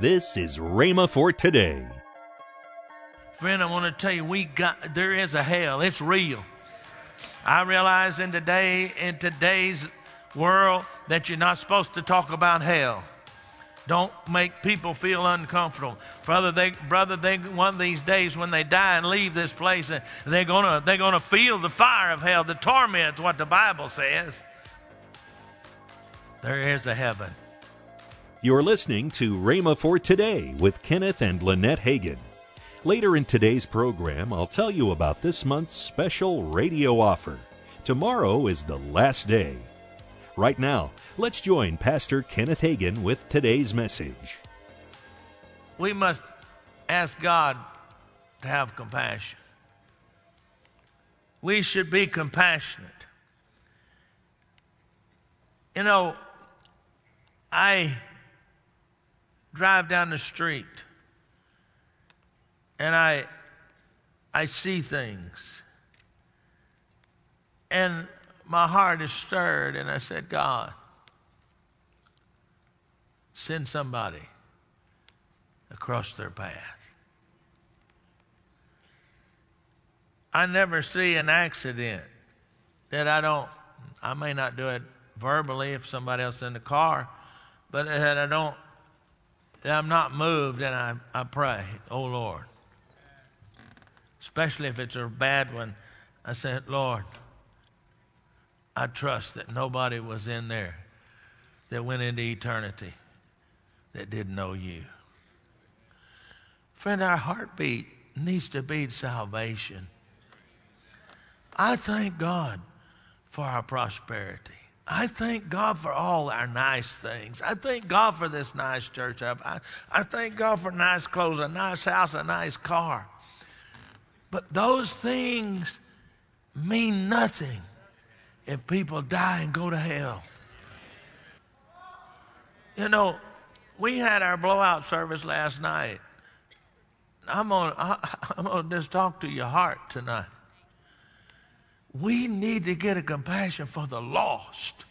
This is Rhema for today. Friend, I want to tell you, we got there is a hell. It's real. I realize in today in today's world that you're not supposed to talk about hell. Don't make people feel uncomfortable. Brother, they, brother, they, one of these days when they die and leave this place, they're gonna, they're gonna feel the fire of hell, the torment, what the Bible says. There is a heaven. You're listening to Rhema for Today with Kenneth and Lynette Hagin. Later in today's program, I'll tell you about this month's special radio offer. Tomorrow is the last day. Right now, let's join Pastor Kenneth Hagin with today's message. We must ask God to have compassion. We should be compassionate. You know, I drive down the street and I I see things. And my heart is stirred and I said, God, send somebody across their path. I never see an accident that I don't I may not do it verbally if somebody else in the car, but that I don't that I'm not moved and I, I pray, oh Lord. Especially if it's a bad one. I said, Lord, I trust that nobody was in there that went into eternity that didn't know you. Friend, our heartbeat needs to beat salvation. I thank God for our prosperity. I thank God for all our nice things. I thank God for this nice church. I, I thank God for nice clothes, a nice house, a nice car. But those things mean nothing if people die and go to hell. You know, we had our blowout service last night. I'm going I'm to just talk to your heart tonight. We need to get a compassion for the lost.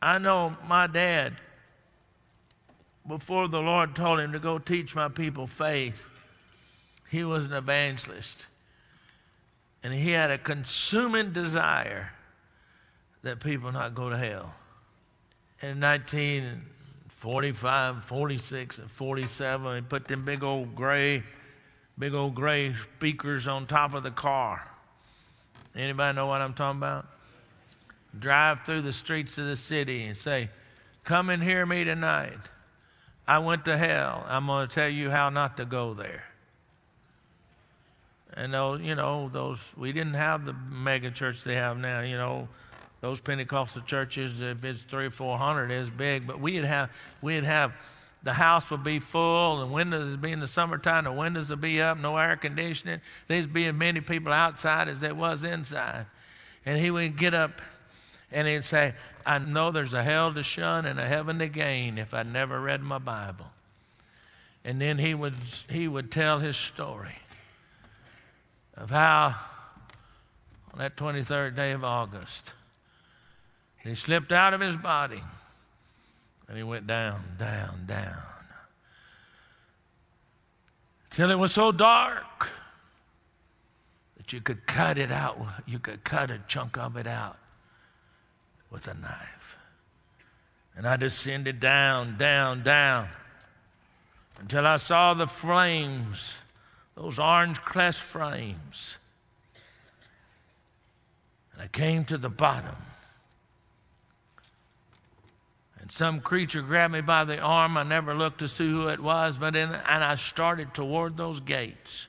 I know my dad, before the Lord told him to go teach my people faith, he was an evangelist. And he had a consuming desire that people not go to hell. In 1945, 46, and 47, he put them big old gray big old gray speakers on top of the car. Anybody know what I'm talking about? Drive through the streets of the city and say, Come and hear me tonight. I went to hell. I'm going to tell you how not to go there. And those, you know, those we didn't have the mega church they have now. You know, those Pentecostal churches, if it's three or four hundred, is big. But we'd have we'd have the house would be full, the windows would be in the summertime, the windows would be up, no air conditioning. There'd be as many people outside as there was inside. And he would get up and he'd say, I know there's a hell to shun and a heaven to gain if I never read my Bible. And then he would, he would tell his story of how on that 23rd day of August, he slipped out of his body and he went down, down, down. Till it was so dark that you could cut it out. You could cut a chunk of it out with a knife. And I descended down, down, down until I saw the flames, those orange crest flames. And I came to the bottom. And some creature grabbed me by the arm. I never looked to see who it was, but in, and I started toward those gates.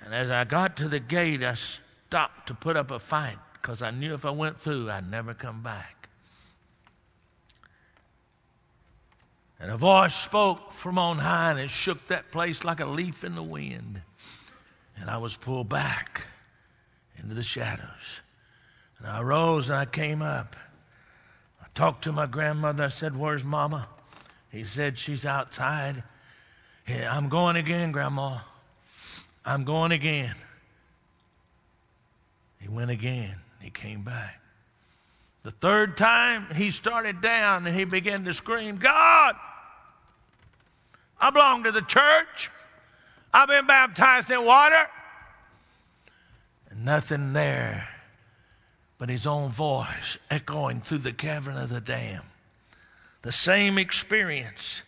And as I got to the gate, I stopped to put up a fight because I knew if I went through, I'd never come back. And a voice spoke from on high, and it shook that place like a leaf in the wind. And I was pulled back into the shadows. And I rose and I came up. Talked to my grandmother. I said, Where's Mama? He said, She's outside. Hey, I'm going again, Grandma. I'm going again. He went again. He came back. The third time, he started down and he began to scream, God, I belong to the church. I've been baptized in water. And nothing there but his own voice echoing through the cavern of the damned. The same experience.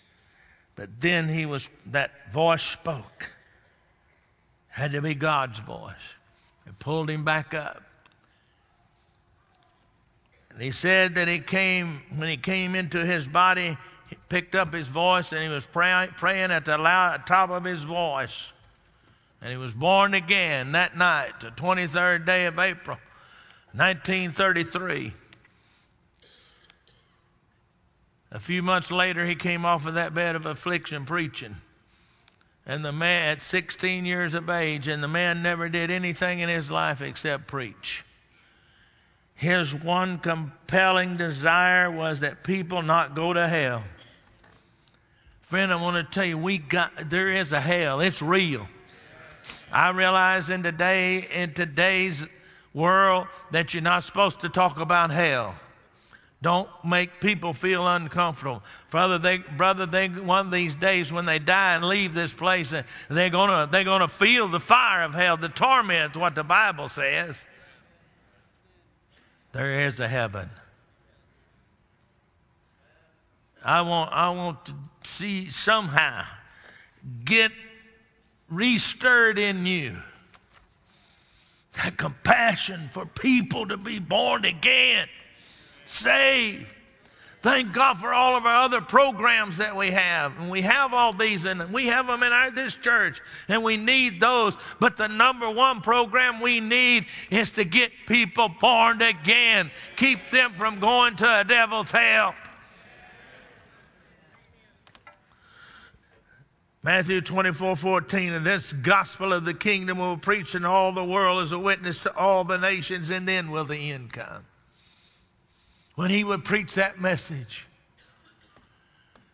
But then he was, that voice spoke. Had to be God's voice. It pulled him back up. And he said that he came, when he came into his body, he picked up his voice and he was pray, praying at the loud, top of his voice. And he was born again that night, the 23rd day of April, 1933. A few months later, he came off of that bed of affliction preaching. And the man, at 16 years of age, and the man never did anything in his life except preach. His one compelling desire was that people not go to hell. Friend, I want to tell you, we got, there is a hell. It's real. I realize in today, in today's world that you're not supposed to talk about hell. Don't make people feel uncomfortable. Brother, they, brother, they, one of these days when they die and leave this place, uh, they're gonna, they're gonna feel the fire of hell, the torment, what the Bible says. There is a heaven. I want, I want to see somehow get restirred in you that compassion for people to be born again saved. Thank God for all of our other programs that we have. And we have all these, and we have them in our, this church, and we need those. But the number one program we need is to get people born again, keep them from going to a devil's hell. Matthew 24 14, and this gospel of the kingdom will preach in all the world as a witness to all the nations, and then will the end come when he would preach that message.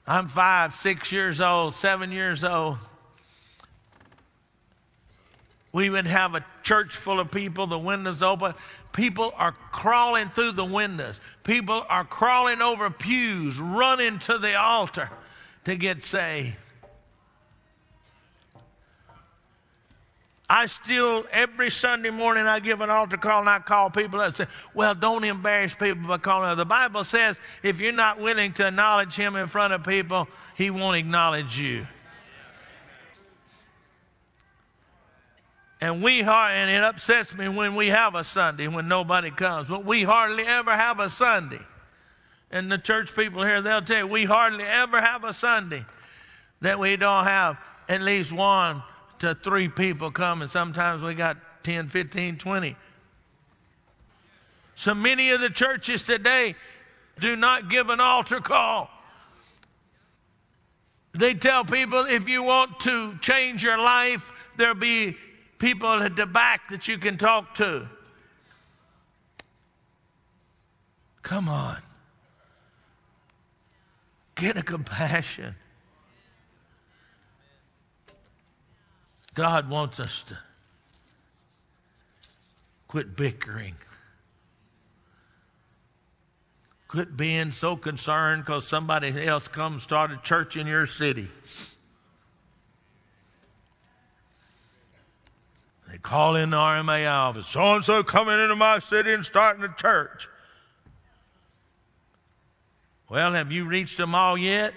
I'm five, six years old, seven years old. We would have a church full of people, the windows open. People are crawling through the windows. People are crawling over pews, running to the altar to get saved. I still, every Sunday morning, I give an altar call and I call people and say, Well, don't embarrass people by calling them. The Bible says if you're not willing to acknowledge Him in front of people, He won't acknowledge you. And we and it upsets me when we have a Sunday when nobody comes, but we hardly ever have a Sunday. And the church people here, they'll tell you, we hardly ever have a Sunday that we don't have at least one to three people come, and sometimes we got 10, 15, 20. So many of the churches today do not give an altar call. They tell people if you want to change your life, there'll be people at the back that you can talk to. Come on. Get a compassion. God wants us to quit bickering. Quit being so concerned because somebody else come start a church in your city. They call in the Rhema office. So and so coming into my city and starting a church. Well, have you reached them all yet?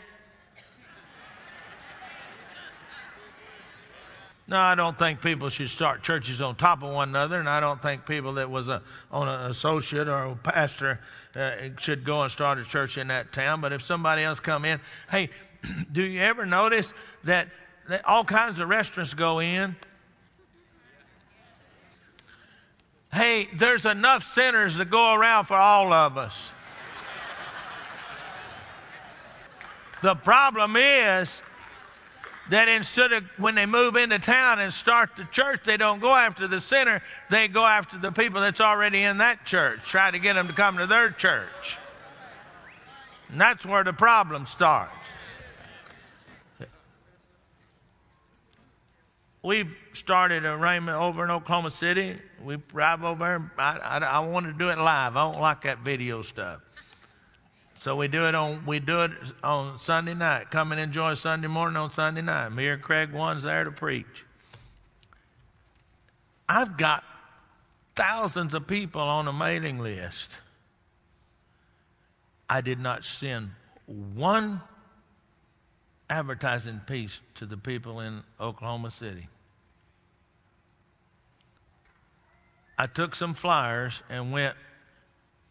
No, I don't think people should start churches on top of one another, and I don't think people that was a, on an associate or a pastor uh, should go and start a church in that town. But if somebody else come in, hey, do you ever notice that, that all kinds of restaurants go in? Hey, there's enough sinners to go around for all of us. the problem is that instead of when they move into town and start the church, they don't go after the sinner, they go after the people that's already in that church, try to get them to come to their church. And that's where the problem starts. we've started arraignment over in Oklahoma City. We drive over there. I, I, I want to do it live. I don't like that video stuff. So we do it on we do it on Sunday night. Come and enjoy Sunday morning on Sunday night. Me and Craig one's there to preach. I've got thousands of people on a mailing list. I did not send one advertising piece to the people in Oklahoma City. I took some flyers and went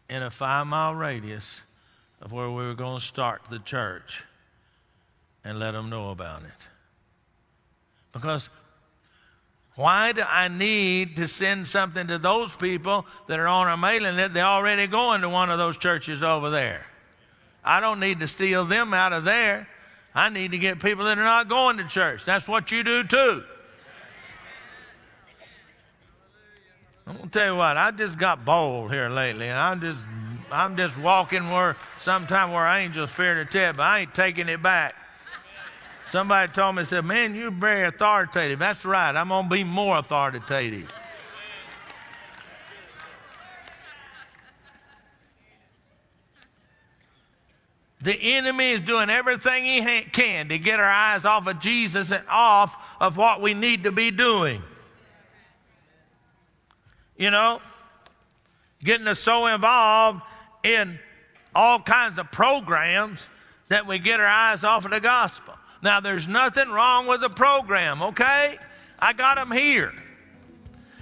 in a five mile radius of where we were going to start the church and let them know about it. Because why do I need to send something to those people that are on our mailing list? They're already going to one of those churches over there. I don't need to steal them out of there. I need to get people that are not going to church. That's what you do too. I'm gonna tell you what, I just got bold here lately, and I'm just I'm just walking where sometime where angels fear to tread, but I ain't taking it back. Somebody told me, said, Man, you're very authoritative. That's right. I'm gonna be more authoritative. The enemy is doing everything he can to get our eyes off of Jesus and off of what we need to be doing. You know, getting us so involved in all kinds of programs that we get our eyes off of the gospel. Now, there's nothing wrong with the program, okay? I got them here.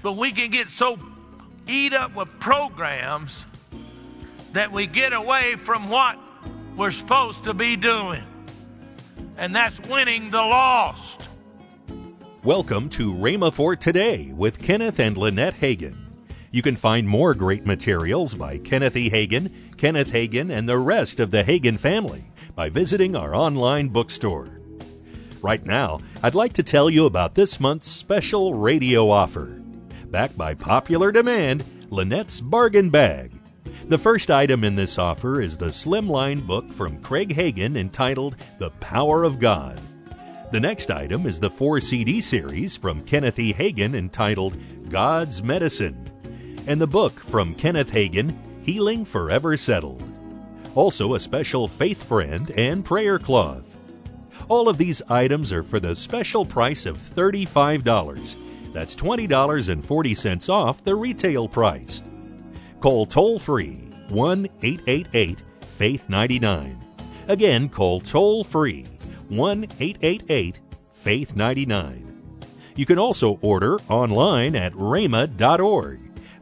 But we can get so eat up with programs that we get away from what we're supposed to be doing, and that's winning the lost. Welcome to Rhema for Today with Kenneth and Lynette Hagin. You can find more great materials by Kenneth E. Hagin, Kenneth Hagin, and the rest of the Hagin family by visiting our online bookstore. Right now, I'd like to tell you about this month's special radio offer. Backed by popular demand, Lynette's Bargain Bag the first item in this offer is the slimline book from Craig Hagin entitled The Power of God. The next item is the four CD series from Kenneth E. Hagin entitled God's Medicine, and the book from Kenneth Hagin, Healing Forever Settled. Also, a special faith friend and prayer cloth. All of these items are for the special price of $35. That's $20.40 off the retail price. Call toll free 1 888 Faith 99. Again, call toll free 1 888 Faith 99. You can also order online at rhema.org.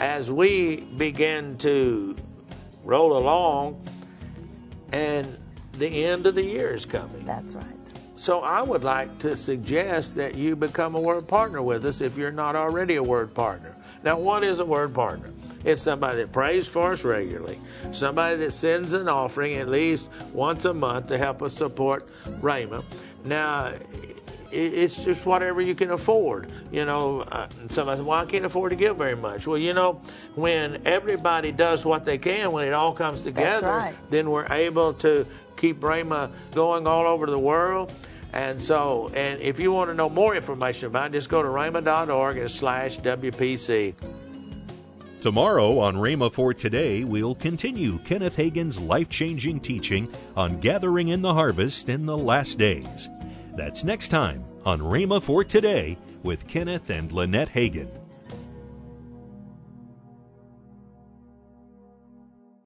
As we begin to roll along, and the end of the year is coming. That's right. So I would like to suggest that you become a word partner with us if you're not already a word partner. Now, what is a word partner? It's somebody that prays for us regularly, somebody that sends an offering at least once a month to help us support Rhema. Now, it's just whatever you can afford. You know, uh, somebody says, well, I can't afford to give very much. Well, you know, when everybody does what they can, when it all comes together, right. then we're able to keep Rhema going all over the world. And so, and if you want to know more information about it, just go to rhema.org and slash WPC. Tomorrow on Rhema for Today, we'll continue Kenneth Hagin's life changing teaching on gathering in the harvest in the last days. That's next time on Rhema for Today with Kenneth and Lynette Hagin.